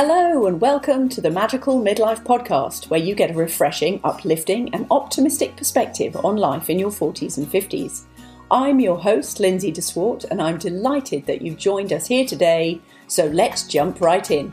Hello, and welcome to the Magical Midlife Podcast, where you get a refreshing, uplifting, and optimistic perspective on life in your 40s and 50s. I'm your host, Lindsay DeSwart, and I'm delighted that you've joined us here today. So let's jump right in.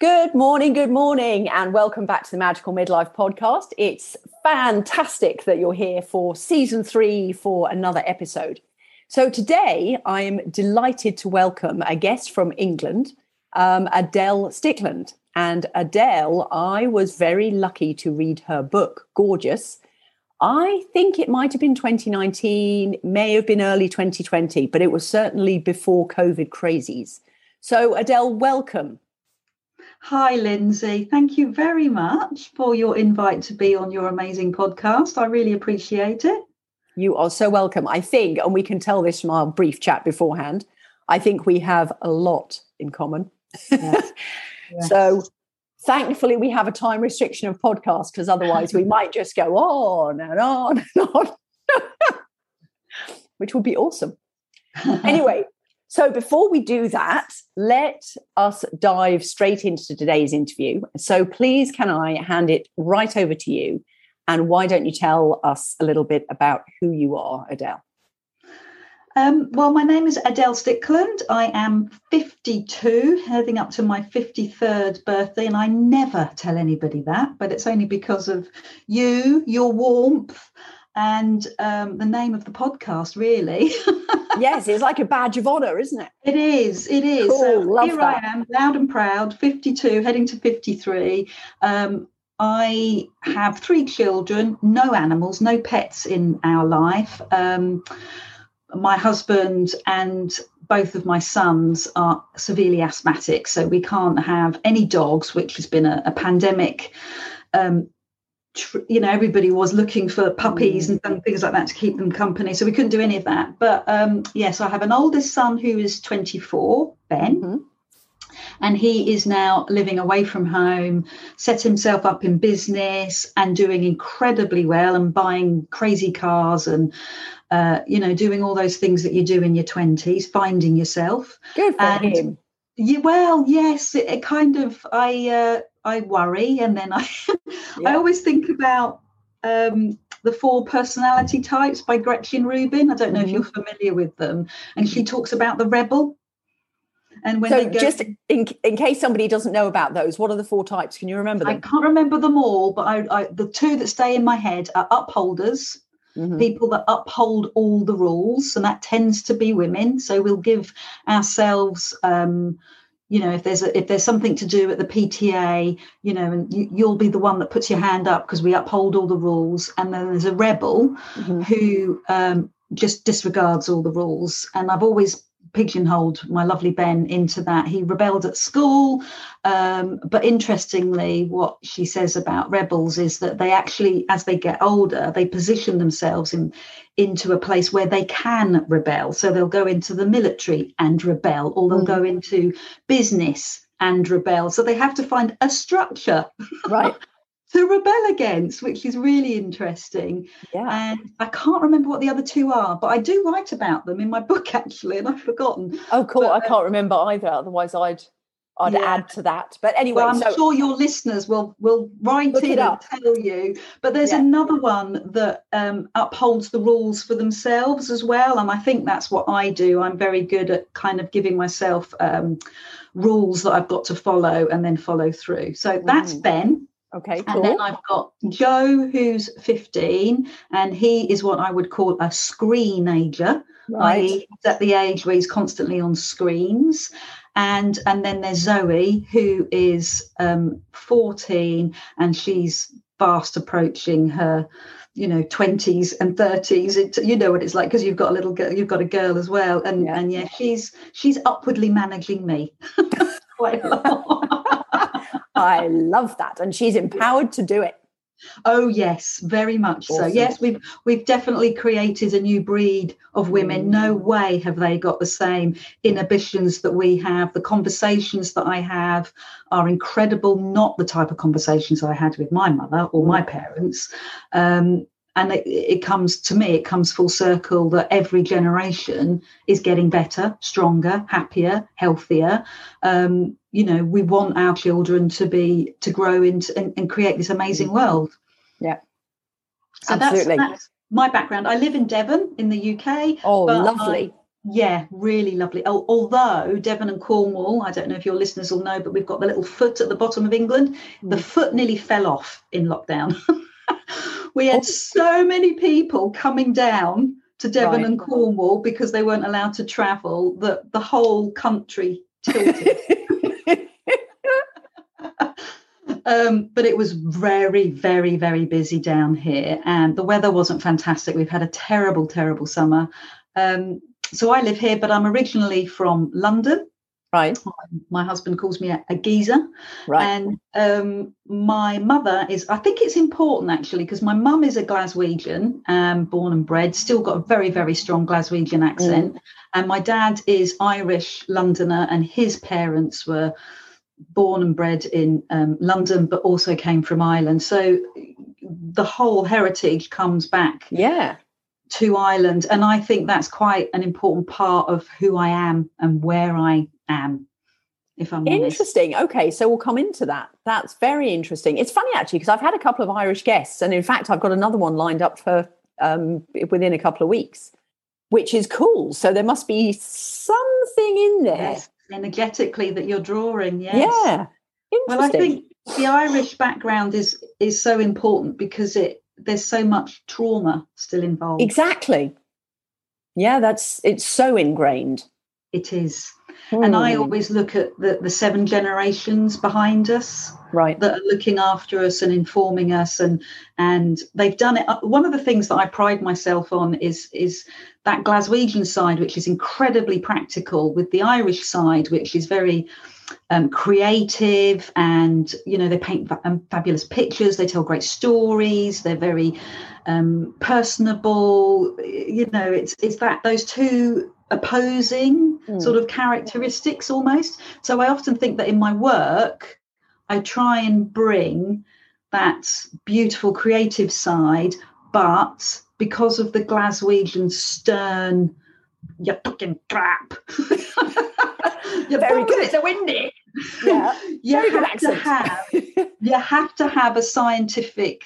Good morning, good morning, and welcome back to the Magical Midlife Podcast. It's fantastic that you're here for season three for another episode. So today I am delighted to welcome a guest from England, um, Adele Stickland. And Adele, I was very lucky to read her book, Gorgeous. I think it might have been 2019, may have been early 2020, but it was certainly before COVID crazies. So, Adele, welcome. Hi, Lindsay. Thank you very much for your invite to be on your amazing podcast. I really appreciate it. You are so welcome. I think, and we can tell this from our brief chat beforehand, I think we have a lot in common. Yes. Yes. so thankfully we have a time restriction of podcasts because otherwise we might just go on and on and on, which would be awesome. anyway, so before we do that, let us dive straight into today's interview. So please, can I hand it right over to you and why don't you tell us a little bit about who you are, Adele? Um, well, my name is Adele Stickland. I am 52, heading up to my 53rd birthday, and I never tell anybody that, but it's only because of you, your warmth, and um, the name of the podcast, really. yes, it's like a badge of honor, isn't it? It is. It is. Cool, so here that. I am, loud and proud, 52, heading to 53. Um, I have three children, no animals, no pets in our life. Um, my husband and both of my sons are severely asthmatic, so we can't have any dogs, which has been a, a pandemic. Um, tr- you know, everybody was looking for puppies and, and, things like that to keep them company, so we couldn't do any of that. But um, yes, I have an oldest son who is 24, Ben. Mm-hmm and he is now living away from home, set himself up in business and doing incredibly well and buying crazy cars and uh, you know doing all those things that you do in your 20s, finding yourself. Good for and, him. Yeah, well, yes, it, it kind of I uh, I worry and then I yeah. I always think about um, the four personality types by Gretchen Rubin. I don't know mm-hmm. if you're familiar with them. And she talks about the rebel. And when so, go, just in, in case somebody doesn't know about those, what are the four types? Can you remember them? I can't remember them all, but I, I the two that stay in my head are upholders, mm-hmm. people that uphold all the rules, and that tends to be women. So we'll give ourselves. Um, you know if there's a, if there's something to do at the PTA you know and you, will be the one that puts your hand up because we uphold all the rules and then there's a rebel mm-hmm. who um, just disregards all the rules and I've always pigeonholed my lovely Ben into that. He rebelled at school. Um, but interestingly, what she says about rebels is that they actually, as they get older, they position themselves in, into a place where they can rebel. So they'll go into the military and rebel, or they'll mm. go into business and rebel. So they have to find a structure. Right. to rebel against, which is really interesting. Yeah. And I can't remember what the other two are, but I do write about them in my book actually, and I've forgotten. Oh, cool. But, I can't remember either. Otherwise, I'd I'd yeah. add to that. But anyway, well, I'm so, sure your listeners will will write it, it and tell you. But there's yeah. another one that um, upholds the rules for themselves as well, and I think that's what I do. I'm very good at kind of giving myself um, rules that I've got to follow and then follow through. So that's mm. Ben. Okay, cool. And then I've got Joe, who's 15, and he is what I would call a screenager. Right. He's at the age where he's constantly on screens. And and then there's Zoe, who is um, 14, and she's fast approaching her you know 20s and 30s it, you know what it's like because you've got a little girl you've got a girl as well and yeah. and yeah she's she's upwardly managing me quite a lot I love that. And she's empowered to do it. Oh yes, very much awesome. so. Yes, we've we've definitely created a new breed of women. No mm. way have they got the same inhibitions that we have. The conversations that I have are incredible, not the type of conversations I had with my mother or my mm. parents. Um, and it, it, comes to me it comes full circle that every generation is getting better stronger happier healthier um, you know we want our children to be to grow into and, and create this amazing world yeah so Absolutely. That's, that's my background i live in devon in the uk oh lovely I, yeah, really lovely. Although Devon and Cornwall, I don't know if your listeners will know, but we've got the little foot at the bottom of England. Mm. The foot nearly fell off in lockdown. we had oh. so many people coming down to Devon right. and Cornwall because they weren't allowed to travel that the whole country tilted. um, but it was very, very, very busy down here, and the weather wasn't fantastic. We've had a terrible, terrible summer. Um, so I live here, but I'm originally from London. Right. My husband calls me a, a geezer. Right. And um, my mother is, I think it's important actually, because my mum is a Glaswegian, um, born and bred, still got a very, very strong Glaswegian accent. Mm. And my dad is Irish Londoner, and his parents were born and bred in um, London, but also came from Ireland. So the whole heritage comes back. Yeah to Ireland. And I think that's quite an important part of who I am and where I am. If I'm interesting. Honest. Okay, so we'll come into that. That's very interesting. It's funny actually because I've had a couple of Irish guests, and in fact, I've got another one lined up for um, within a couple of weeks, which is cool. So there must be something in there yes. energetically that you're drawing. Yes. Yeah. Well, I think the Irish background is is so important because it there's so much trauma still involved. Exactly. Yeah, that's it's so ingrained. It is. And I hmm. always look at the, the seven generations behind us right. that are looking after us and informing us. And and they've done it. One of the things that i pride myself on is is that glaswegian side which is incredibly practical with the irish side which is very um, creative and you know they paint um, fabulous pictures. They tell great stories. They're very um, personable. You know it's it's that those two opposing mm. sort of characteristics almost so i often think that in my work i try and bring that beautiful creative side but because of the glaswegian stern you're fucking crap You're very good. It's a windy. Yeah. you very have to have you have to have a scientific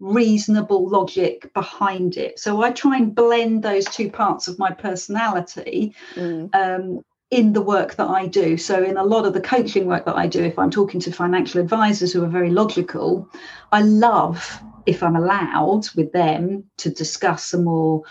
reasonable logic behind it. So I try and blend those two parts of my personality mm. um, in the work that I do. So in a lot of the coaching work that I do, if I'm talking to financial advisors who are very logical, I love if I'm allowed with them to discuss a more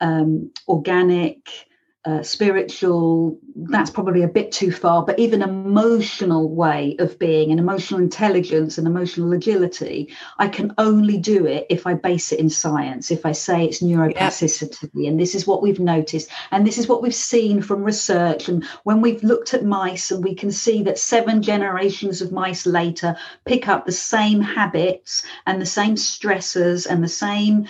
um, organic uh, spiritual, that's probably a bit too far, but even emotional way of being and emotional intelligence and emotional agility, I can only do it if I base it in science, if I say it's neuroplasticity. Yep. And this is what we've noticed. And this is what we've seen from research. And when we've looked at mice and we can see that seven generations of mice later pick up the same habits and the same stressors and the same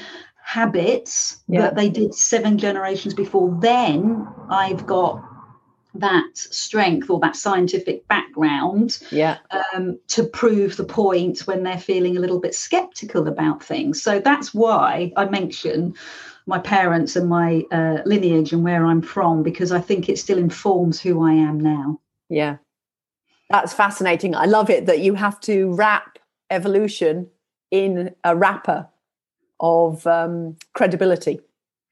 habits yeah. that they did seven generations before, then I've got that strength or that scientific background yeah. um, to prove the point when they're feeling a little bit skeptical about things. So that's why I mention my parents and my uh, lineage and where I'm from because I think it still informs who I am now. Yeah. That's fascinating. I love it that you have to wrap evolution in a wrapper of um, credibility.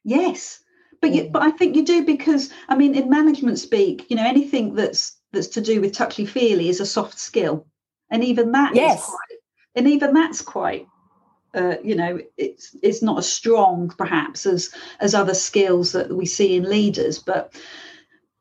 Yes, but you, but I think you do because I mean, in management speak, you know, anything that's that's to do with touchy feely is a soft skill, and even that yes, quite, and even that's quite. Uh, you know, it's it's not as strong perhaps as as other skills that we see in leaders, but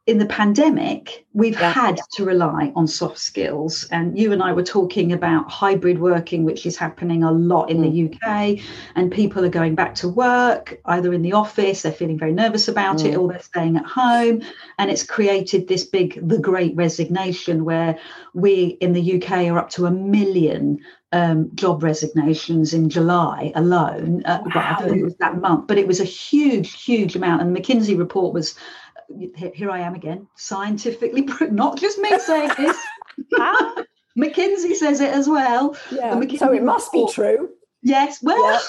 in the pandemic, we've yeah. had to rely on soft skills. And you and I were talking about hybrid working, which is happening a lot in mm. the UK. And people are going back to work, either in the office, they're feeling very nervous about mm. it, or they're staying at home. And it's created this big, the great resignation, where we in the UK are up to a million um, job resignations in July alone. Uh, wow. well, I don't know it was that month, but it was a huge, huge amount. And the McKinsey report was here I am again, scientifically, not just me saying this. McKinsey says it as well. Yeah. So it must be true. Yes. Well,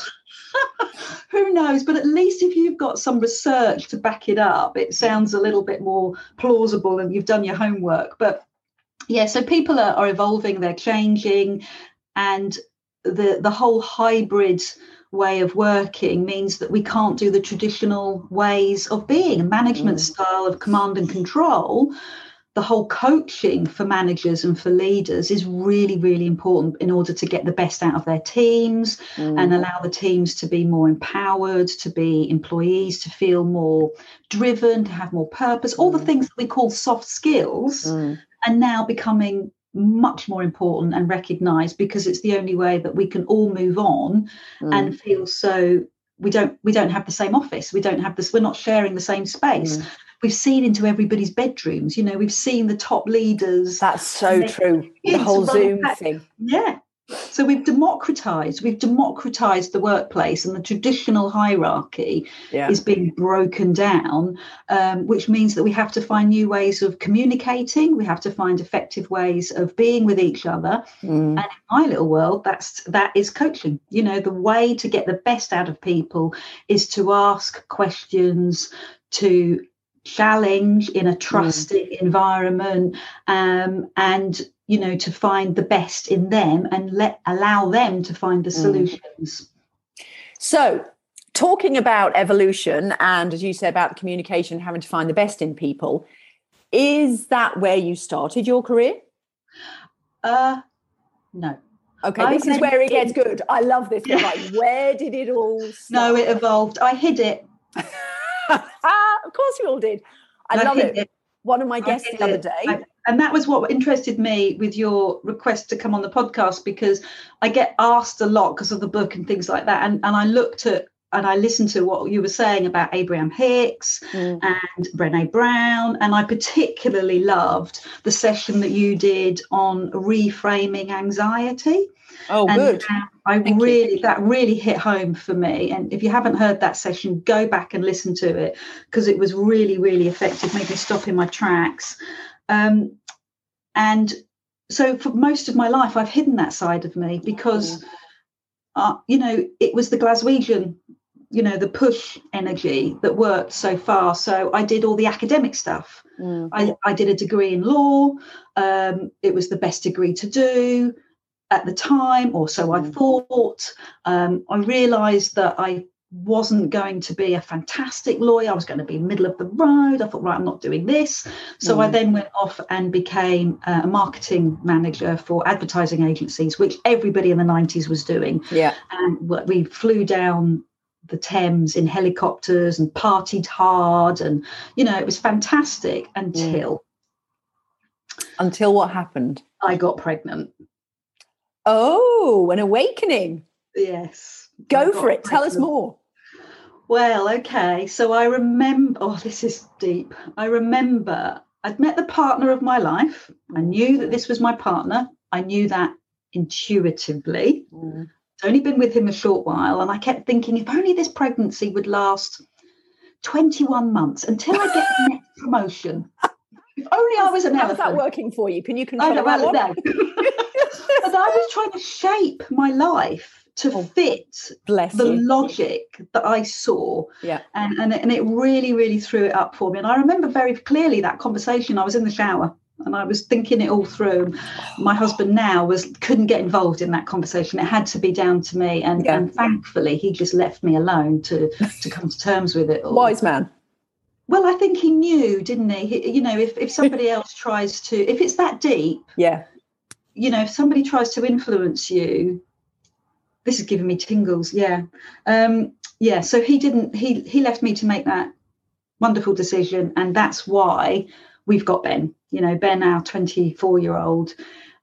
Who knows? But at least if you've got some research to back it up, it sounds a little bit more plausible and you've done your homework. But yeah, so people are, are evolving, they're changing, and the the whole hybrid way of working means that we can't do the traditional ways of being a management mm. style of command and control the whole coaching for managers and for leaders is really really important in order to get the best out of their teams mm. and allow the teams to be more empowered to be employees to feel more driven to have more purpose all the mm. things that we call soft skills mm. are now becoming much more important and recognized because it's the only way that we can all move on mm. and feel so we don't we don't have the same office we don't have this we're not sharing the same space mm. we've seen into everybody's bedrooms you know we've seen the top leaders that's so true the whole zoom back. thing yeah so we've democratized, we've democratized the workplace, and the traditional hierarchy yeah. is being broken down, um, which means that we have to find new ways of communicating. We have to find effective ways of being with each other. Mm. And in my little world, that's that is coaching. You know, the way to get the best out of people is to ask questions, to challenge in a trusting mm. environment um, and you know to find the best in them and let allow them to find the mm. solutions so talking about evolution and as you say about the communication having to find the best in people is that where you started your career uh no Okay, I this is where it gets good. I love this. Yeah. Like, where did it all start? No, it evolved. I hid it. of course you all did. I, I love it. it. One of my guests the other day. I, and that was what interested me with your request to come on the podcast because I get asked a lot because of the book and things like that. And, and I looked at and I listened to what you were saying about Abraham Hicks mm. and Brene Brown. And I particularly loved the session that you did on reframing anxiety. Oh, and good. I Thank really, you. that really hit home for me. And if you haven't heard that session, go back and listen to it because it was really, really effective, made me stop in my tracks. Um, and so for most of my life, I've hidden that side of me because, uh, you know, it was the Glaswegian, you know, the push energy that worked so far. So I did all the academic stuff. Mm. I, I did a degree in law. Um, it was the best degree to do at the time, or so I mm. thought. Um, I realized that I wasn't going to be a fantastic lawyer. I was going to be middle of the road. I thought, right, I'm not doing this. So mm. I then went off and became a marketing manager for advertising agencies, which everybody in the 90s was doing. Yeah. And we flew down the Thames in helicopters and partied hard. And, you know, it was fantastic until. Mm. Until what happened? I got pregnant. Oh, an awakening. Yes. Go for it. Pregnant. Tell us more. Well, okay. So I remember, oh, this is deep. I remember I'd met the partner of my life. I knew that this was my partner. I knew that intuitively. Mm. I'd only been with him a short while. And I kept thinking, if only this pregnancy would last 21 months until I get the next promotion. If only I was an How's elephant. that working for you? Can you control I don't that? Know. but I was trying to shape my life to oh, fit the you. logic that I saw. Yeah. And, and, and it really, really threw it up for me. And I remember very clearly that conversation. I was in the shower and I was thinking it all through. Oh. My husband now was couldn't get involved in that conversation. It had to be down to me. And, yeah. and thankfully he just left me alone to to come to terms with it all. Wise man. Well, I think he knew, didn't he? he you know, if, if somebody else tries to, if it's that deep, yeah, you know, if somebody tries to influence you, this is giving me tingles yeah um yeah so he didn't he he left me to make that wonderful decision and that's why we've got ben you know ben our 24 year old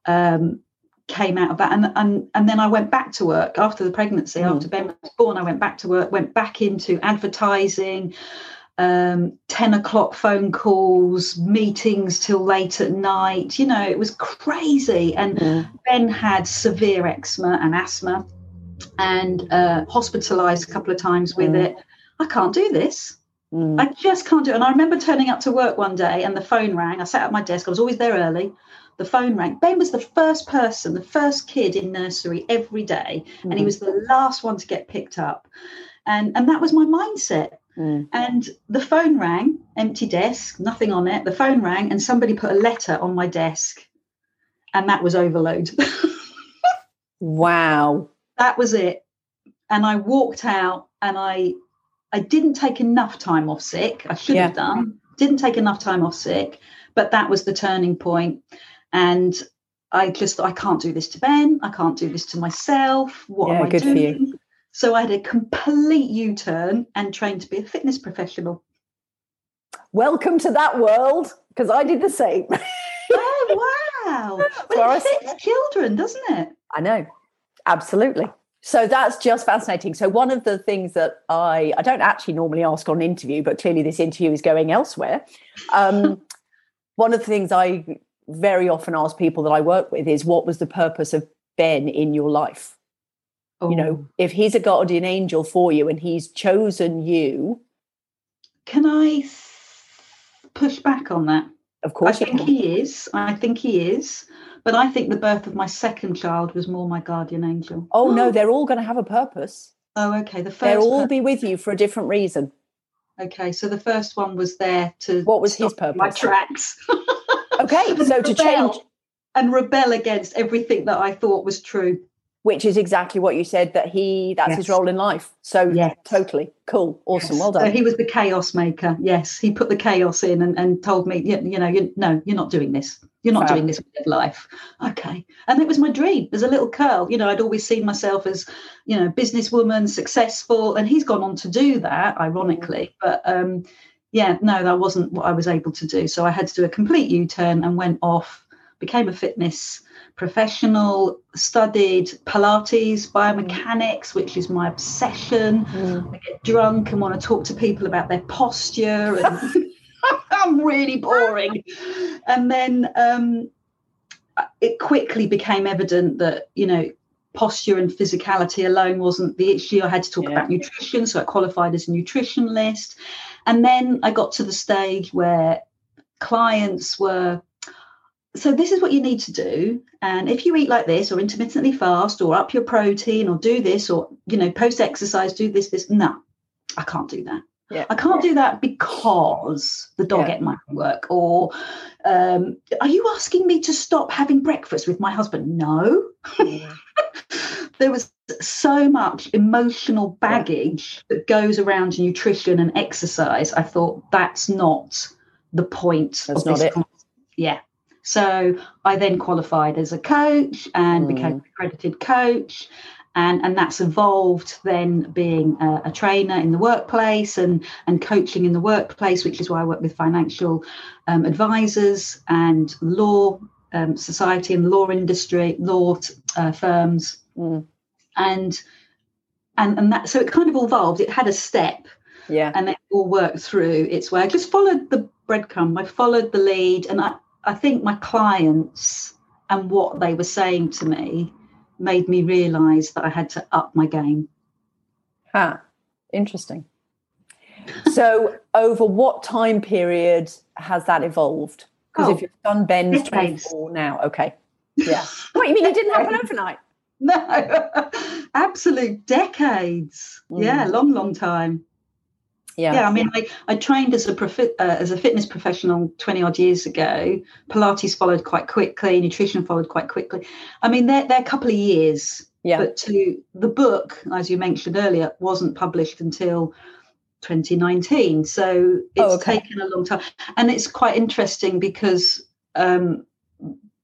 um came out of that and, and and then i went back to work after the pregnancy mm. after ben was born i went back to work went back into advertising um, 10 o'clock phone calls, meetings till late at night. You know, it was crazy. And mm. Ben had severe eczema and asthma and uh, hospitalized a couple of times with mm. it. I can't do this. Mm. I just can't do it. And I remember turning up to work one day and the phone rang. I sat at my desk. I was always there early. The phone rang. Ben was the first person, the first kid in nursery every day, mm. and he mm. was the last one to get picked up. And and that was my mindset. Mm. And the phone rang, empty desk, nothing on it. The phone rang, and somebody put a letter on my desk, and that was overload. wow. That was it. And I walked out and I I didn't take enough time off sick. I should yeah. have done. Didn't take enough time off sick, but that was the turning point. And I just I can't do this to Ben. I can't do this to myself. What yeah, am I good doing? For you. So I had a complete U-turn and trained to be a fitness professional. Welcome to that world, because I did the same. oh wow! Well, it fits children, doesn't it? I know, absolutely. So that's just fascinating. So one of the things that I I don't actually normally ask on an interview, but clearly this interview is going elsewhere. Um, one of the things I very often ask people that I work with is, "What was the purpose of Ben in your life?" Oh. You know, oh. if he's a guardian angel for you and he's chosen you, can I push back on that? Of course, I think he is. I think he is. But I think the birth of my second child was more my guardian angel. Oh no, oh. they're all going to have a purpose. Oh, okay. The 1st they'll all be with you for a different reason. Okay, so the first one was there to what was his purpose? My tracks. okay, so to change and rebel against everything that I thought was true which is exactly what you said that he that's yes. his role in life. So yes. totally. Cool. Awesome. Yes. well done. so he was the chaos maker. Yes. He put the chaos in and, and told me you, you know you, no you're not doing this. You're not doing this with life. Okay. And it was my dream as a little girl you know i'd always seen myself as you know businesswoman successful and he's gone on to do that ironically. But um yeah no that wasn't what i was able to do. So i had to do a complete u-turn and went off became a fitness professional, studied Pilates, biomechanics, which is my obsession. Mm. I get drunk and want to talk to people about their posture and I'm really boring. And then um, it quickly became evident that, you know, posture and physicality alone wasn't the issue. I had to talk yeah. about nutrition, so I qualified as a nutritionist. And then I got to the stage where clients were so this is what you need to do and if you eat like this or intermittently fast or up your protein or do this or you know post exercise do this this no i can't do that yeah. I can't do that because the dog yeah. ate my work. Or um, are you asking me to stop having breakfast with my husband? No. Yeah. there was so much emotional baggage that goes around nutrition and exercise. I thought that's not the point that's of this. Not it. Yeah. So I then qualified as a coach and mm. became an accredited coach. And, and that's evolved then being a, a, trainer in the workplace and, and coaching in the workplace, which is why I work with financial um, advisors and law um, society and law industry, law uh, firms. Mm. And and and that so it kind of evolved. It had a step, yeah, and it all worked through its way. I just followed the breadcrumb. I followed the lead, and I I think my clients and what they were saying to me made me realize that I had to up my game. Ha, huh. interesting. so, over what time period has that evolved? Because oh, if you've done Ben's 24 now, okay. Yeah. what, you mean it didn't happen overnight? No, absolute decades. Mm. Yeah, long, long time. Yeah, yeah. I mean, I, I trained as a profi- uh, as a fitness professional twenty odd years ago. Pilates followed quite quickly. Nutrition followed quite quickly. I mean, they're they're a couple of years. Yeah. But to the book, as you mentioned earlier, wasn't published until 2019. So it's oh, okay. taken a long time, and it's quite interesting because um,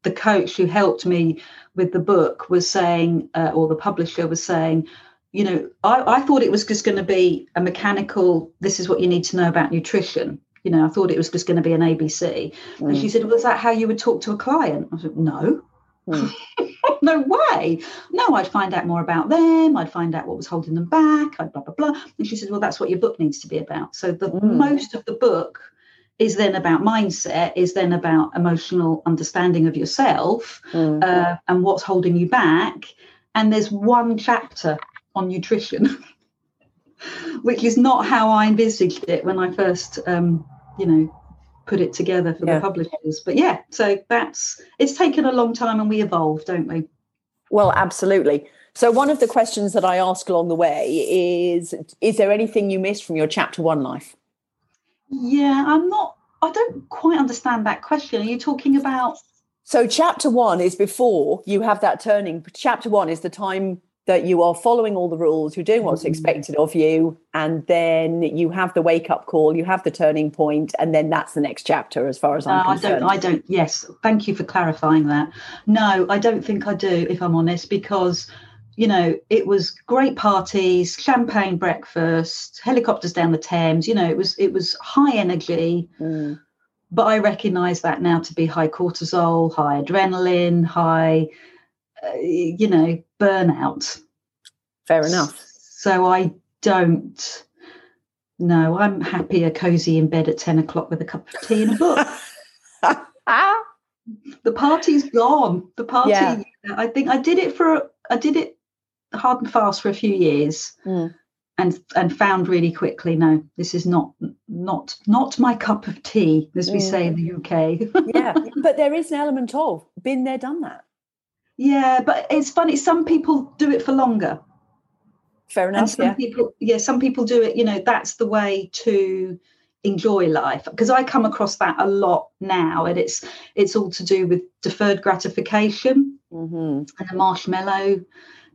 the coach who helped me with the book was saying, uh, or the publisher was saying you know, I, I thought it was just going to be a mechanical, this is what you need to know about nutrition. You know, I thought it was just going to be an ABC. Mm. And she said, Was that how you would talk to a client? I said, No. Mm. no way. No, I'd find out more about them. I'd find out what was holding them back. I'd blah, blah, blah. And she said, Well, that's what your book needs to be about. So the mm. most of the book is then about mindset, is then about emotional understanding of yourself mm. uh, and what's holding you back. And there's one chapter on nutrition. which is not how I envisaged it when I first, um, you know, put it together for yeah. the publishers. But yeah, so that's it's taken a long time, and we evolve, don't we? Well, absolutely. So one of the questions that I ask along the way is: Is there anything you missed from your chapter one life? Yeah, I'm not. I don't quite understand that question. Are you talking about? So, chapter one is before you have that turning. Chapter one is the time that you are following all the rules, you're doing what's mm. expected of you, and then you have the wake up call, you have the turning point, and then that's the next chapter, as far as I'm uh, concerned. I don't. I don't. Yes, thank you for clarifying that. No, I don't think I do, if I'm honest, because you know it was great parties, champagne breakfast, helicopters down the Thames. You know, it was it was high energy. Mm. But I recognise that now to be high cortisol, high adrenaline, high uh, you know, burnout. Fair enough. So I don't. No, I'm happier, cozy in bed at 10 o'clock with a cup of tea and a book. the party's gone. The party, yeah. I think I did it for, I did it hard and fast for a few years. Mm. And, and found really quickly no this is not not not my cup of tea as we mm. say in the uk yeah but there is an element of been there done that yeah, but it's funny. Some people do it for longer. Fair enough. And some yeah. people, yeah, some people do it. You know, that's the way to enjoy life because I come across that a lot now, and it's it's all to do with deferred gratification mm-hmm. and a marshmallow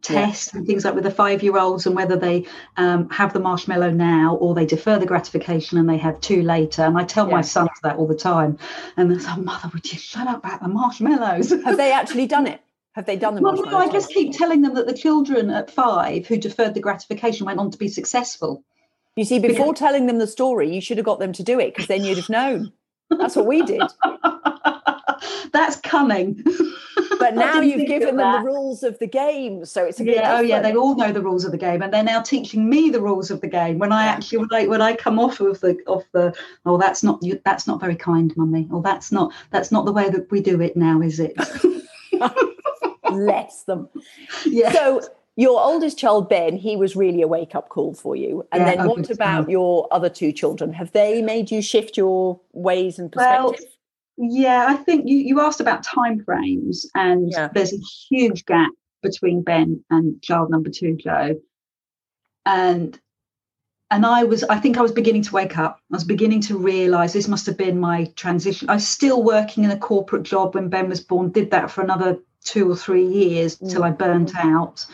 test yeah. and things like with the five year olds and whether they um, have the marshmallow now or they defer the gratification and they have two later. And I tell yeah. my sons that all the time. And they're like, Mother, would you shut up about the marshmallows? Have they actually done it? Have they done the well, no, I just keep telling them that the children at five who deferred the gratification went on to be successful. You see, before because... telling them the story, you should have got them to do it because then you'd have known. That's what we did. That's cunning. But now you've given them that. the rules of the game, so it's a yeah. Oh yeah, they all know the rules of the game, and they're now teaching me the rules of the game. When I actually when I when I come off of the of the oh that's not you that's not very kind, mummy. Or that's not that's not the way that we do it now, is it? bless them. Yeah. So your oldest child, Ben, he was really a wake up call for you. And yeah, then what about your other two children? Have they made you shift your ways and perspective? Well, yeah, I think you, you asked about time frames, and yeah. there's a huge gap between Ben and child number two, Joe. And and I was, I think I was beginning to wake up. I was beginning to realize this must have been my transition. I was still working in a corporate job when Ben was born, did that for another two or three years mm. till I burnt out.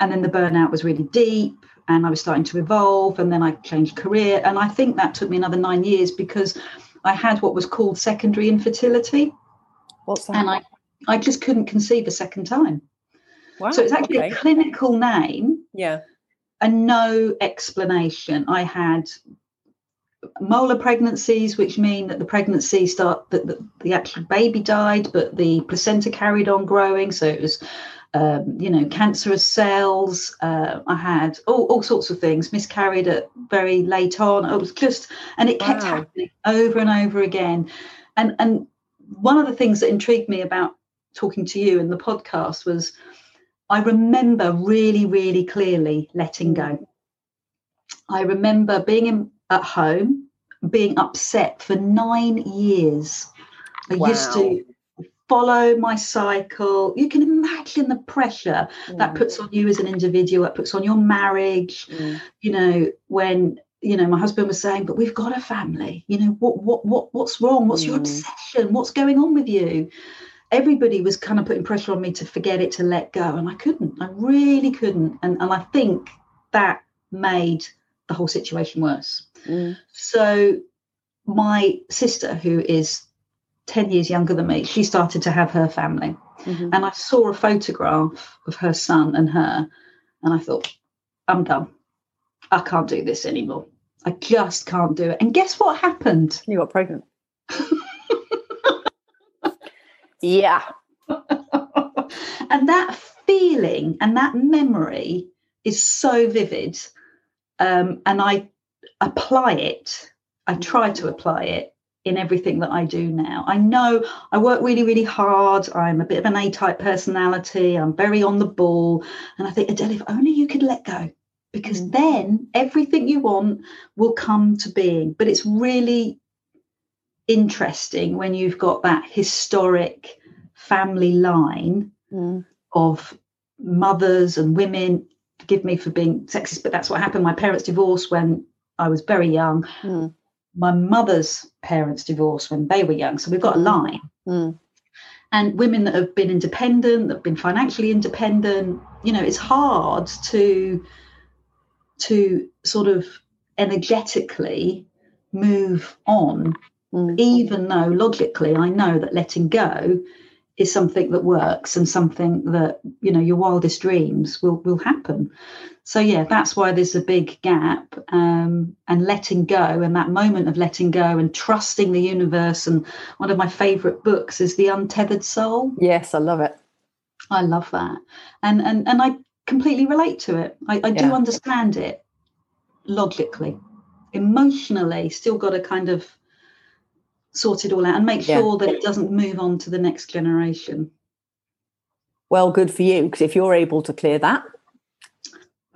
And then the burnout was really deep and I was starting to evolve. And then I changed career. And I think that took me another nine years because I had what was called secondary infertility. What's that? And I, I just couldn't conceive a second time. Wow, so it's actually okay. a clinical name. Yeah. And no explanation. I had molar pregnancies, which mean that the pregnancy start that the, the, actual baby died, but the placenta carried on growing. So it was, um, you know, cancerous cells. Uh, I had all, all sorts of things. Miscarried at very late on. It was just, and it kept wow. happening over and over again. And and one of the things that intrigued me about talking to you in the podcast was I remember really, really clearly letting go. I remember being in at home, being upset for nine years. I wow. used to follow my cycle. You can imagine the pressure mm. that puts on you as an individual, that puts on your marriage. Mm. You know, when you know my husband was saying, "But we've got a family. You know, what what what what's wrong? What's mm. your obsession? What's going on with you?" Everybody was kind of putting pressure on me to forget it, to let go, and I couldn't. I really couldn't, and and I think that made the whole situation worse. Mm. So my sister, who is 10 years younger than me, she started to have her family. Mm-hmm. And I saw a photograph of her son and her, and I thought, I'm done. I can't do this anymore. I just can't do it. And guess what happened? You got pregnant. yeah. and that feeling and that memory is so vivid. Um, and I apply it. I try to apply it in everything that I do now. I know I work really, really hard. I'm a bit of an A type personality. I'm very on the ball. And I think, Adele, if only you could let go, because mm. then everything you want will come to being. But it's really interesting when you've got that historic family line mm. of mothers and women. Forgive me for being sexist, but that's what happened. My parents divorced when I was very young. Mm. My mother's parents divorced when they were young. So we've got a mm. line. Mm. And women that have been independent, that have been financially independent, you know, it's hard to to sort of energetically move on, mm. even though logically I know that letting go is something that works and something that you know your wildest dreams will will happen so yeah that's why there's a big gap um, and letting go and that moment of letting go and trusting the universe and one of my favorite books is the untethered soul yes i love it i love that and and and i completely relate to it i, I yeah. do understand it logically emotionally still got to kind of sort it all out and make yeah. sure that it doesn't move on to the next generation. Well, good for you because if you're able to clear that.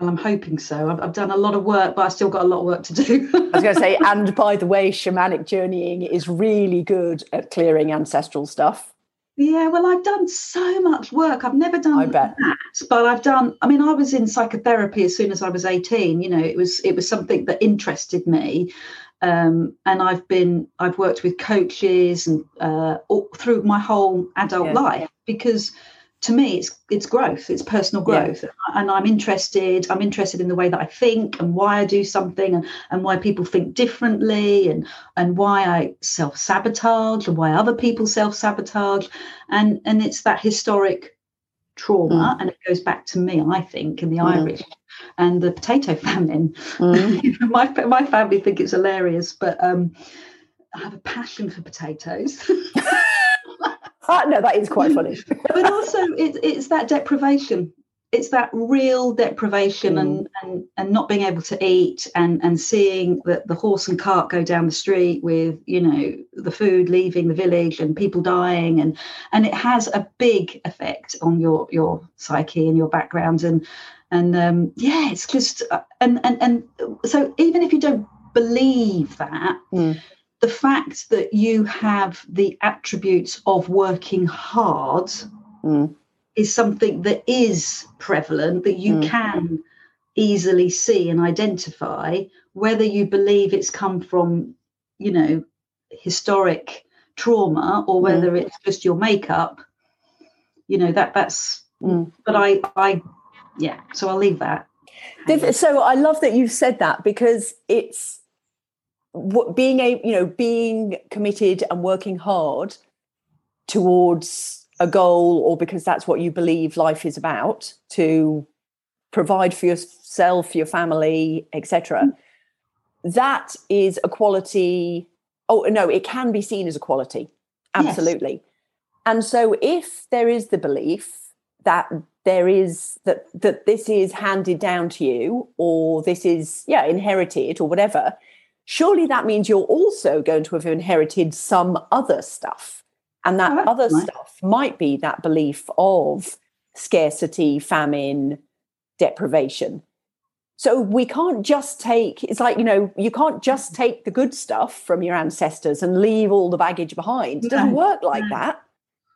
I'm hoping so. I've, I've, done a lot of work, but I've still got a lot of work to do. I was going to say, and by the way, shamanic journeying is really good at clearing ancestral stuff. Yeah, well, I've done so much work. I've never done I that, but I've done. I mean, I was in psychotherapy as soon as I was eighteen. You know, it was it was something that interested me, um, and I've been I've worked with coaches and uh, all, through my whole adult yeah. life because to me it's it's growth it's personal growth yeah. and i'm interested i'm interested in the way that i think and why i do something and, and why people think differently and and why i self-sabotage and why other people self-sabotage and and it's that historic trauma mm. and it goes back to me i think in the mm. irish and the potato famine. Mm. my my family think it's hilarious, but um, I have a passion for potatoes. uh, no, that is quite funny. but also, it, it's that deprivation. It's that real deprivation mm. and, and and not being able to eat and and seeing the, the horse and cart go down the street with you know the food leaving the village and people dying and and it has a big effect on your your psyche and your background and and um, yeah it's just uh, and and and so even if you don't believe that mm. The fact that you have the attributes of working hard mm. is something that is prevalent that you mm. can easily see and identify whether you believe it's come from you know historic trauma or mm. whether it's just your makeup you know that that's mm. but i i yeah so i'll leave that so i love that you've said that because it's being a you know being committed and working hard towards a goal or because that's what you believe life is about to provide for yourself your family etc mm. that is a quality oh no it can be seen as a quality absolutely yes. and so if there is the belief that there is that that this is handed down to you or this is yeah inherited or whatever surely that means you're also going to have inherited some other stuff. And that oh, other nice. stuff might be that belief of scarcity famine deprivation. So we can't just take it's like you know you can't just mm-hmm. take the good stuff from your ancestors and leave all the baggage behind. It doesn't work like that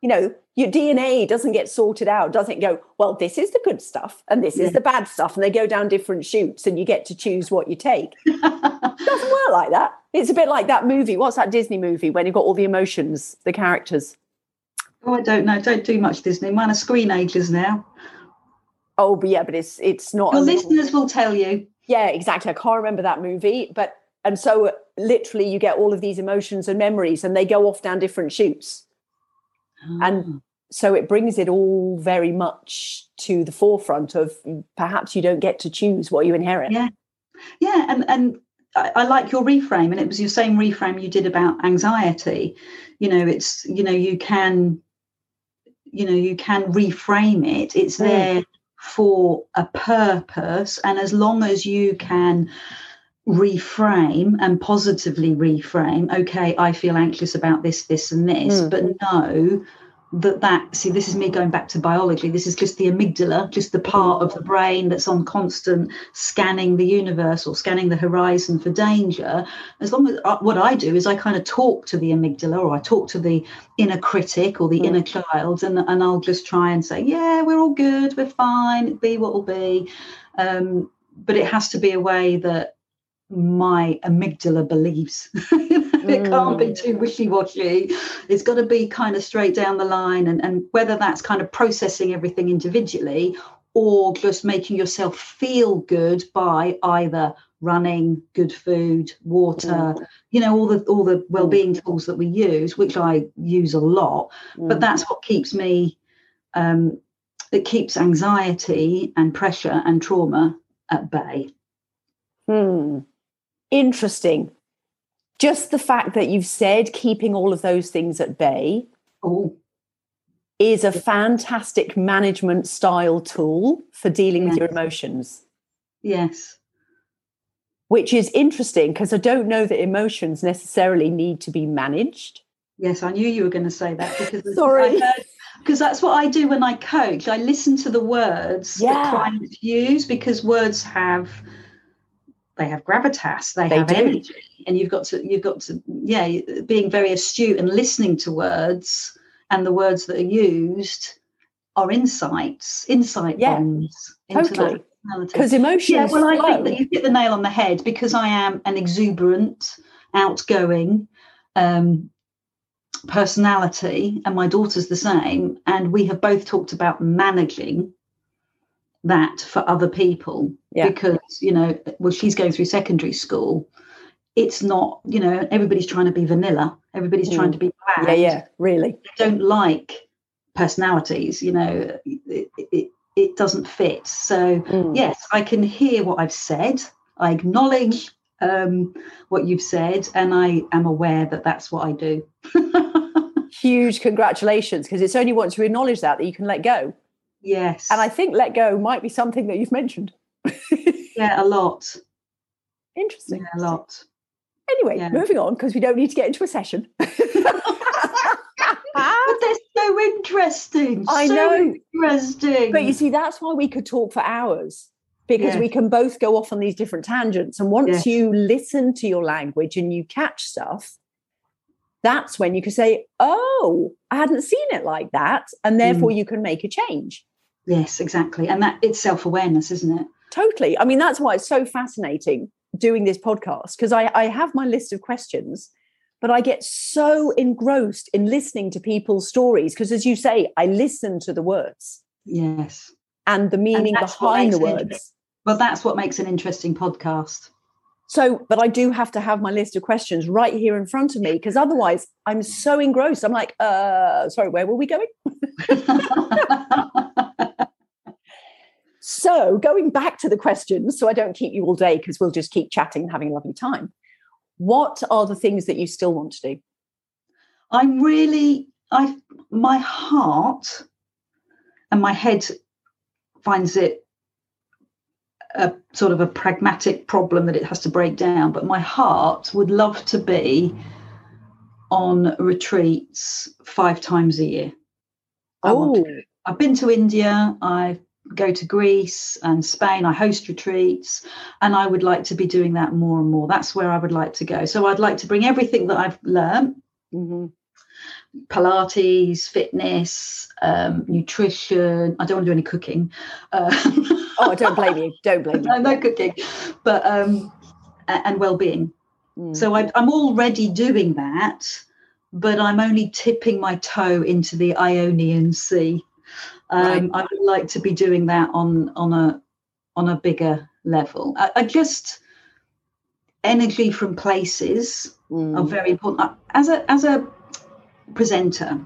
you know your DNA doesn't get sorted out, doesn't go, well, this is the good stuff and this yeah. is the bad stuff. And they go down different shoots and you get to choose what you take. it doesn't work like that. It's a bit like that movie. What's that Disney movie when you got all the emotions, the characters? Oh, I don't know. Don't do much Disney. Mine are screenagers now. Oh, but yeah, but it's it's not. Your listeners will tell you. Yeah, exactly. I can't remember that movie, but and so literally you get all of these emotions and memories, and they go off down different chutes. Oh. And so it brings it all very much to the forefront of perhaps you don't get to choose what you inherit yeah yeah and and I, I, like your reframe and it was your same reframe you did about anxiety you know it's you know you can you know you can reframe it it's mm. there for a purpose and as long as you can reframe and positively reframe okay i feel anxious about this this and this mm. but no that that see this is me going back to biology this is just the amygdala just the part of the brain that's on constant scanning the universe or scanning the horizon for danger as long as uh, what i do is i kind of talk to the amygdala or i talk to the inner critic or the mm. inner child and, and i'll just try and say yeah we're all good we're fine be what will be um, but it has to be a way that my amygdala believes. it can't be mm. too wishy-washy. It's got to be kind of straight down the line, and, and whether that's kind of processing everything individually or just making yourself feel good by either running, good food, water, mm. you know, all the all the well-being mm. tools that we use, which I use a lot. Mm. But that's what keeps me um, it keeps anxiety and pressure and trauma at bay. Hmm interesting. Just the fact that you've said keeping all of those things at bay oh. is a fantastic management style tool for dealing yes. with your emotions. Yes. Which is interesting because I don't know that emotions necessarily need to be managed. Yes, I knew you were going to say that because sorry, because that's what I do when I coach. I listen to the words yeah. that clients use because words have they have gravitas they, they have do. energy. And you've got to you've got to yeah being very astute and listening to words and the words that are used are insights insight yeah, bombs totally. because emotions yeah well i think that you hit the nail on the head because i am an exuberant outgoing um, personality and my daughter's the same. And we have both talked about managing that for other people yeah. because you know well she's going through secondary school it's not you know everybody's trying to be vanilla everybody's mm. trying to be bland. yeah yeah really they don't like personalities you know it, it, it doesn't fit so mm. yes i can hear what i've said i acknowledge um, what you've said and i am aware that that's what i do huge congratulations because it's only once you acknowledge that that you can let go Yes. And I think let go might be something that you've mentioned. yeah, a lot. Interesting. Yeah, a lot. Anyway, yeah. moving on because we don't need to get into a session. but they're so interesting. I so know. Interesting. But you see, that's why we could talk for hours because yes. we can both go off on these different tangents. And once yes. you listen to your language and you catch stuff, that's when you can say, Oh, I hadn't seen it like that. And therefore mm. you can make a change. Yes, exactly. And that it's self awareness, isn't it? Totally. I mean, that's why it's so fascinating doing this podcast because I, I have my list of questions, but I get so engrossed in listening to people's stories because, as you say, I listen to the words. Yes. And the meaning and behind the words. Well, that's what makes an interesting podcast. So, but I do have to have my list of questions right here in front of me because otherwise I'm so engrossed. I'm like, uh, sorry, where were we going? So, going back to the questions, so I don't keep you all day because we'll just keep chatting and having a lovely time. What are the things that you still want to do? I'm really, I, my heart and my head finds it a sort of a pragmatic problem that it has to break down. But my heart would love to be on retreats five times a year. Oh, I've been to India. I've go to Greece and Spain. I host retreats, and I would like to be doing that more and more. That's where I would like to go. So I'd like to bring everything that I've learned. Mm-hmm. Pilates, fitness, um, nutrition. I don't want to do any cooking. Uh, oh, don't blame you. Don't blame you. no, no cooking, but um, and well-being. Mm. So I, I'm already doing that, but I'm only tipping my toe into the Ionian Sea. Um, right. I would like to be doing that on on a on a bigger level. I, I just energy from places mm. are very important. As a as a presenter,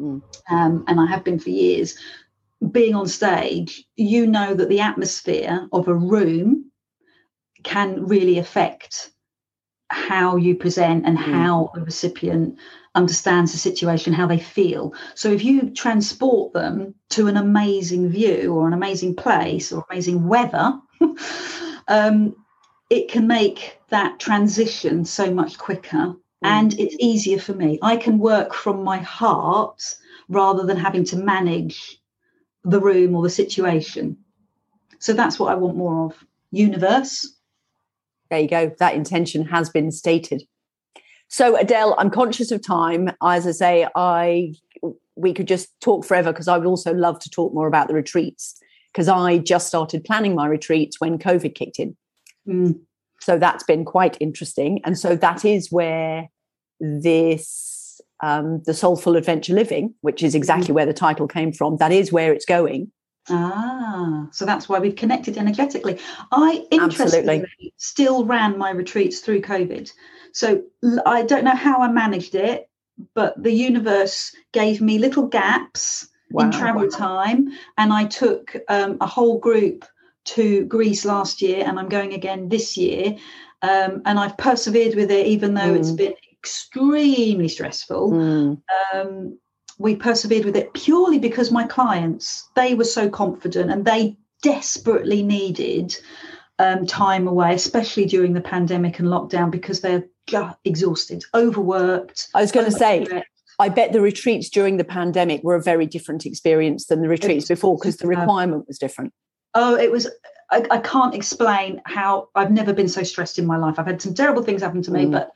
mm. um, and I have been for years, being on stage, you know that the atmosphere of a room can really affect how you present and mm. how the recipient understands the situation, how they feel. So if you transport them to an amazing view or an amazing place or amazing weather, um, it can make that transition so much quicker mm. and it's easier for me. I can work from my heart rather than having to manage the room or the situation. So that's what I want more of. Universe. There you go. That intention has been stated. So Adele, I'm conscious of time. As I say, I we could just talk forever because I would also love to talk more about the retreats because I just started planning my retreats when COVID kicked in. Mm. So that's been quite interesting. And so that is where this um, the soulful adventure living, which is exactly mm. where the title came from, that is where it's going. Ah, so that's why we've connected energetically. I interestingly Absolutely. still ran my retreats through COVID. So I don't know how I managed it, but the universe gave me little gaps wow. in travel time. And I took um, a whole group to Greece last year, and I'm going again this year. Um, and I've persevered with it, even though mm. it's been extremely stressful. Mm. Um, we persevered with it purely because my clients they were so confident and they desperately needed um, time away, especially during the pandemic and lockdown, because they're exhausted, overworked. I was going to say, I bet the retreats during the pandemic were a very different experience than the retreats before because the requirement was different. Oh, it was. I, I, can't explain how I've never been so stressed in my life. I've had some terrible things happen to me, mm. but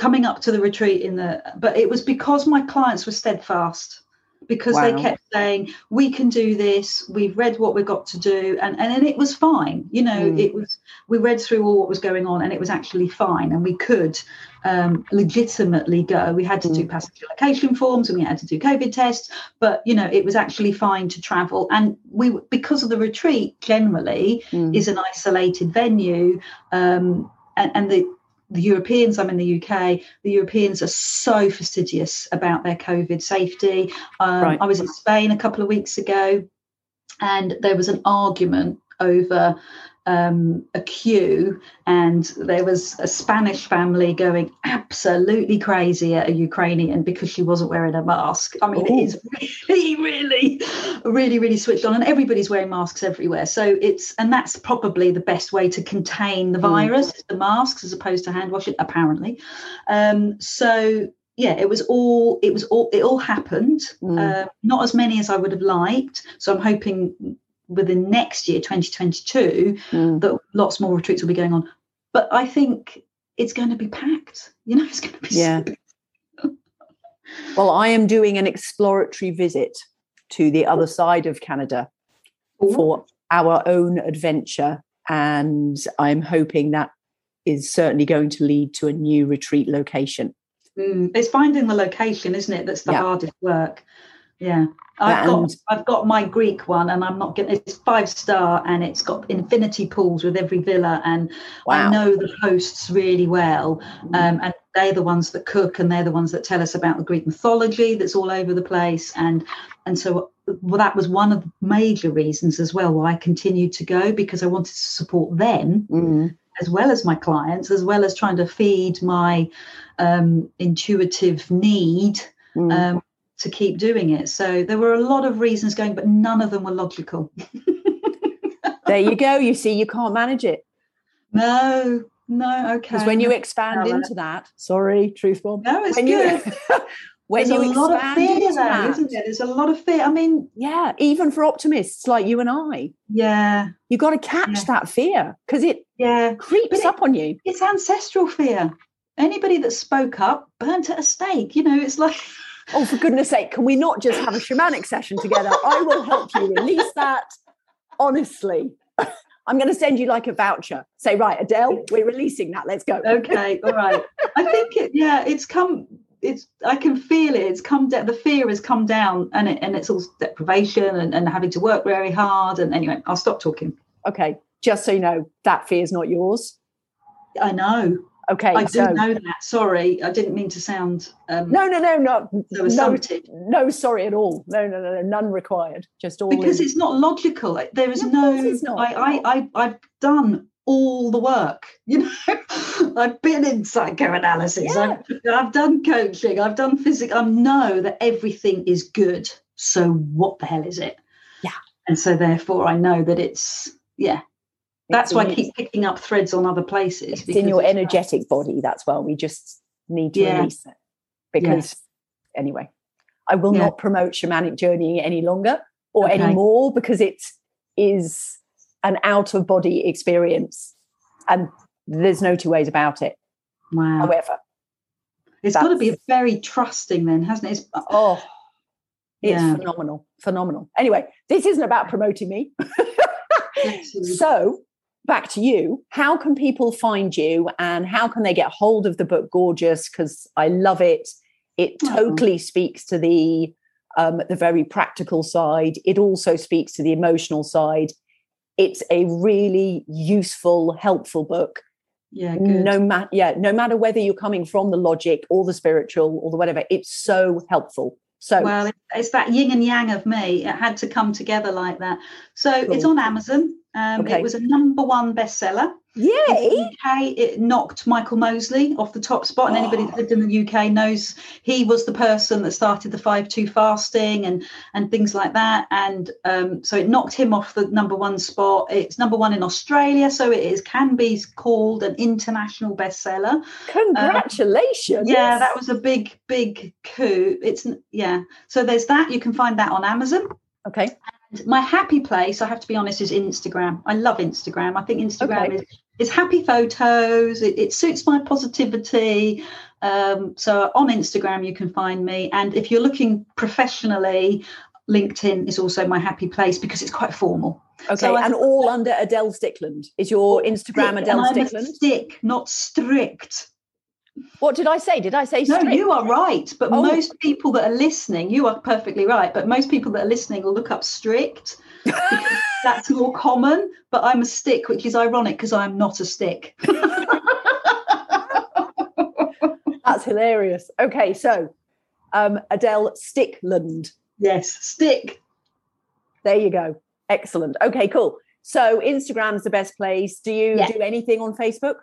coming up to the retreat in the, but it was because my clients were steadfast because wow. they kept saying we can do this we've read what we've got to do and and, and it was fine you know mm. it was we read through all what was going on and it was actually fine and we could um, legitimately go we had to mm. do passenger location forms and we had to do covid tests but you know it was actually fine to travel and we because of the retreat generally mm. is an isolated venue um, and, and the the Europeans, I'm in the UK, the Europeans are so fastidious about their COVID safety. Um, right. I was in Spain a couple of weeks ago and there was an argument over um, a queue, and there was a Spanish family going absolutely crazy at a Ukrainian because she wasn't wearing a mask. I mean, Ooh. it is really, really, really, really switched on, and everybody's wearing masks everywhere. So it's, and that's probably the best way to contain the mm. virus, mm. the masks as opposed to hand washing, apparently. Um, so yeah, it was all it was all it all happened. Mm. Uh, not as many as I would have liked. So I'm hoping within next year 2022 mm. that lots more retreats will be going on but i think it's going to be packed you know it's going to be yeah well i am doing an exploratory visit to the other side of canada Ooh. for our own adventure and i'm hoping that is certainly going to lead to a new retreat location mm. it's finding the location isn't it that's the yeah. hardest work yeah I've got I've got my Greek one, and I'm not getting it's five star, and it's got infinity pools with every villa, and wow. I know the hosts really well, mm. um, and they're the ones that cook, and they're the ones that tell us about the Greek mythology that's all over the place, and and so well, that was one of the major reasons as well why I continued to go because I wanted to support them. Mm. As well as my clients, as well as trying to feed my um, intuitive need mm. um, to keep doing it. So there were a lot of reasons going, but none of them were logical. there you go. You see, you can't manage it. No, no, okay. Because when you expand into that, sorry, truth bomb. No, it's when good. You, when There's you a lot of fear there, that, isn't there? There's a lot of fear. I mean, yeah, even for optimists like you and I. Yeah. You got to catch yeah. that fear because it yeah creeps it, up on you. It's ancestral fear. Anybody that spoke up burnt at a stake. You know, it's like oh, for goodness sake, can we not just have a shamanic session together? I will help you release that. Honestly, I'm going to send you like a voucher. Say, right, Adele, we're releasing that. Let's go. Okay, all right. I think it, yeah, it's come. It's I can feel it. It's come down. The fear has come down, and it and it's all deprivation and, and having to work very hard. And anyway, I'll stop talking. Okay, just so you know, that fear is not yours. I know. Okay, I so, do know that. Sorry, I didn't mean to sound. Um, no, no, no, no, no, no. Sorry at all. No, no, no, no. None required. Just all because in. it's not logical. There is no. no I, I, I, I've done all the work. You know, I've been in psychoanalysis. Yeah. I've, I've done coaching. I've done physics. I know that everything is good. So what the hell is it? Yeah. And so therefore, I know that it's yeah that's why I keep picking up threads on other places. It's in your energetic body. That's why we just need to yeah. release it. Because yes. anyway, I will yeah. not promote shamanic journeying any longer or okay. anymore because it is an out of body experience and there's no two ways about it. Wow. However, it's got to be very trusting then, hasn't it? It's, uh, oh, it's yeah. phenomenal. Phenomenal. Anyway, this isn't about promoting me. so, back to you. How can people find you and how can they get hold of the book Gorgeous? Because I love it. It oh. totally speaks to the um, the very practical side. It also speaks to the emotional side. It's a really useful, helpful book. Yeah, good. no matter yeah, no matter whether you're coming from the logic or the spiritual or the whatever, it's so helpful. So well, it's that yin and yang of me. It had to come together like that. So cool. it's on Amazon. Um, okay. It was a number one bestseller. Yay! UK, it knocked Michael Mosley off the top spot, and oh. anybody that lived in the UK knows he was the person that started the five two fasting and and things like that. And um, so it knocked him off the number one spot. It's number one in Australia, so it is can be called an international bestseller. Congratulations! Um, yeah, that was a big big coup. It's yeah. So there's that. You can find that on Amazon. Okay my happy place, I have to be honest, is Instagram. I love Instagram. I think Instagram okay. is, is happy photos. It, it suits my positivity. Um, so on Instagram, you can find me. And if you're looking professionally, LinkedIn is also my happy place because it's quite formal. Okay, so and all under Adele Stickland. Is your Instagram Adele Stickland? stick, not strict. What did I say? Did I say strict? No, you are right. But oh. most people that are listening, you are perfectly right. But most people that are listening will look up strict that's more common. But I'm a stick, which is ironic because I'm not a stick. that's hilarious. Okay, so um, Adele Stickland. Yes, stick. There you go. Excellent. Okay, cool. So Instagram's the best place. Do you yeah. do anything on Facebook?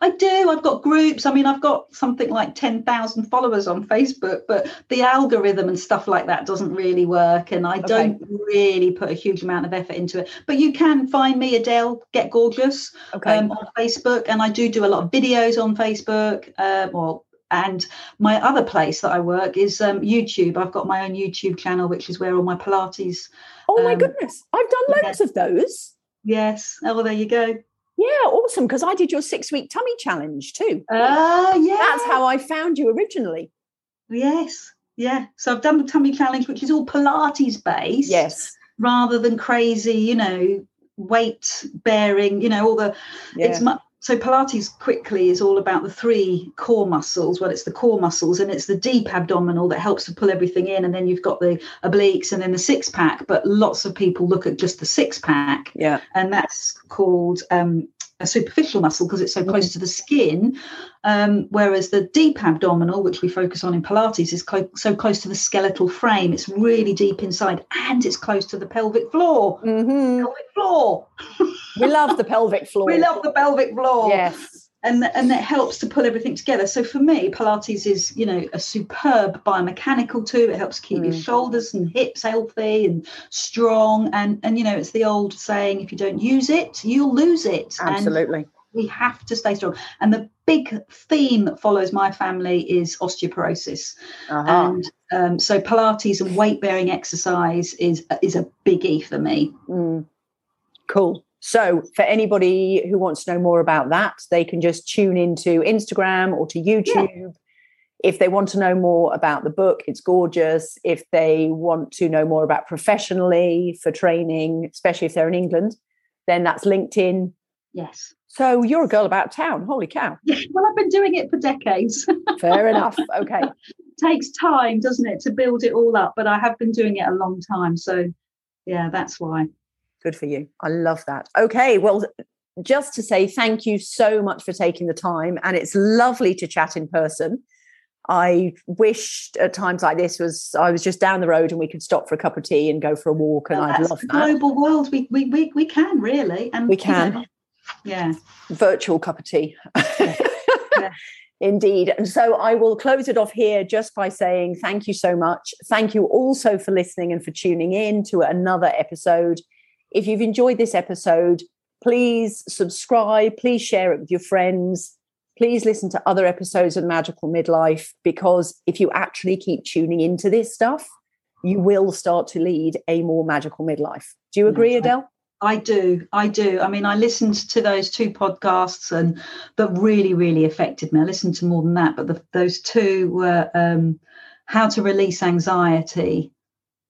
I do. I've got groups. I mean, I've got something like 10,000 followers on Facebook, but the algorithm and stuff like that doesn't really work. And I okay. don't really put a huge amount of effort into it. But you can find me, Adele Get Gorgeous, okay. um, on Facebook. And I do do a lot of videos on Facebook. Um, or and my other place that I work is um, YouTube. I've got my own YouTube channel, which is where all my Pilates. Oh my um, goodness! I've done loads yeah. of those. Yes. Oh, there you go. Yeah, awesome. Because I did your six week tummy challenge too. Ah, uh, yeah. That's how I found you originally. Yes. Yeah. So I've done the tummy challenge, which is all Pilates based. Yes. Rather than crazy, you know, weight bearing, you know, all the, yeah. it's much, so Pilates quickly is all about the three core muscles. Well, it's the core muscles and it's the deep abdominal that helps to pull everything in, and then you've got the obliques and then the six pack. But lots of people look at just the six pack, yeah, and that's called um, a superficial muscle because it's so close mm. to the skin. Um, whereas the deep abdominal, which we focus on in Pilates, is clo- so close to the skeletal frame. It's really deep inside and it's close to the pelvic floor. Mm-hmm. Pelvic floor. we love the pelvic floor. We love the pelvic floor. Yes. And, and that helps to pull everything together. So for me, Pilates is, you know, a superb biomechanical tool. It helps keep mm. your shoulders and hips healthy and strong. And and you know, it's the old saying: if you don't use it, you'll lose it. Absolutely. And we have to stay strong. And the big theme that follows my family is osteoporosis. Uh-huh. And um, so Pilates and weight bearing exercise is is a biggie for me. Mm. Cool. So, for anybody who wants to know more about that, they can just tune into Instagram or to YouTube. Yeah. If they want to know more about the book, it's gorgeous. If they want to know more about professionally for training, especially if they're in England, then that's LinkedIn. Yes. So you're a girl about town. Holy cow. well, I've been doing it for decades. Fair enough. Okay. takes time, doesn't it, to build it all up? But I have been doing it a long time. So, yeah, that's why. Good for you. I love that. Okay, well, just to say thank you so much for taking the time, and it's lovely to chat in person. I wished at times like this was I was just down the road and we could stop for a cup of tea and go for a walk, and well, I'd love that. Global world, we we we, we can really, and we can, you know, yeah, virtual cup of tea. yeah. Indeed. And so I will close it off here just by saying thank you so much. Thank you also for listening and for tuning in to another episode. If you've enjoyed this episode, please subscribe, please share it with your friends. please listen to other episodes of Magical Midlife because if you actually keep tuning into this stuff, you will start to lead a more magical midlife. Do you agree, Adele? I do. I do. I mean, I listened to those two podcasts and that really, really affected me. I listened to more than that, but the, those two were um, how to release anxiety.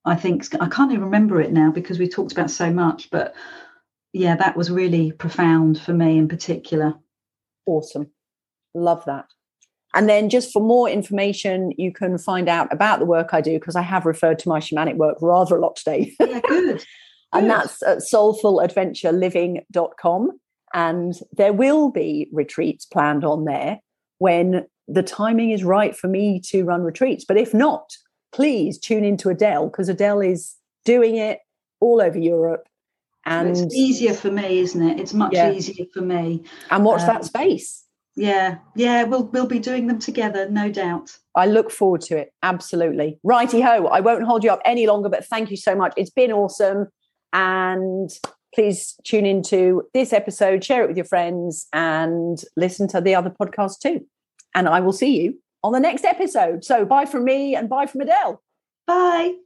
I think I can't even remember it now because we talked about so much, but yeah, that was really profound for me in particular. Awesome. Love that. And then just for more information, you can find out about the work I do because I have referred to my shamanic work rather a lot today. Yeah, good. and that's at soulfuladventureliving.com. And there will be retreats planned on there when the timing is right for me to run retreats. But if not, please tune into Adele because Adele is doing it all over Europe. And it's easier for me, isn't it? It's much yeah. easier for me. And watch um, that space. Yeah, yeah, we'll we'll be doing them together, no doubt. I look forward to it. Absolutely. Righty ho. I won't hold you up any longer, but thank you so much. It's been awesome. And please tune into this episode, share it with your friends, and listen to the other podcast too. And I will see you on the next episode. So bye from me and bye from Adele. Bye.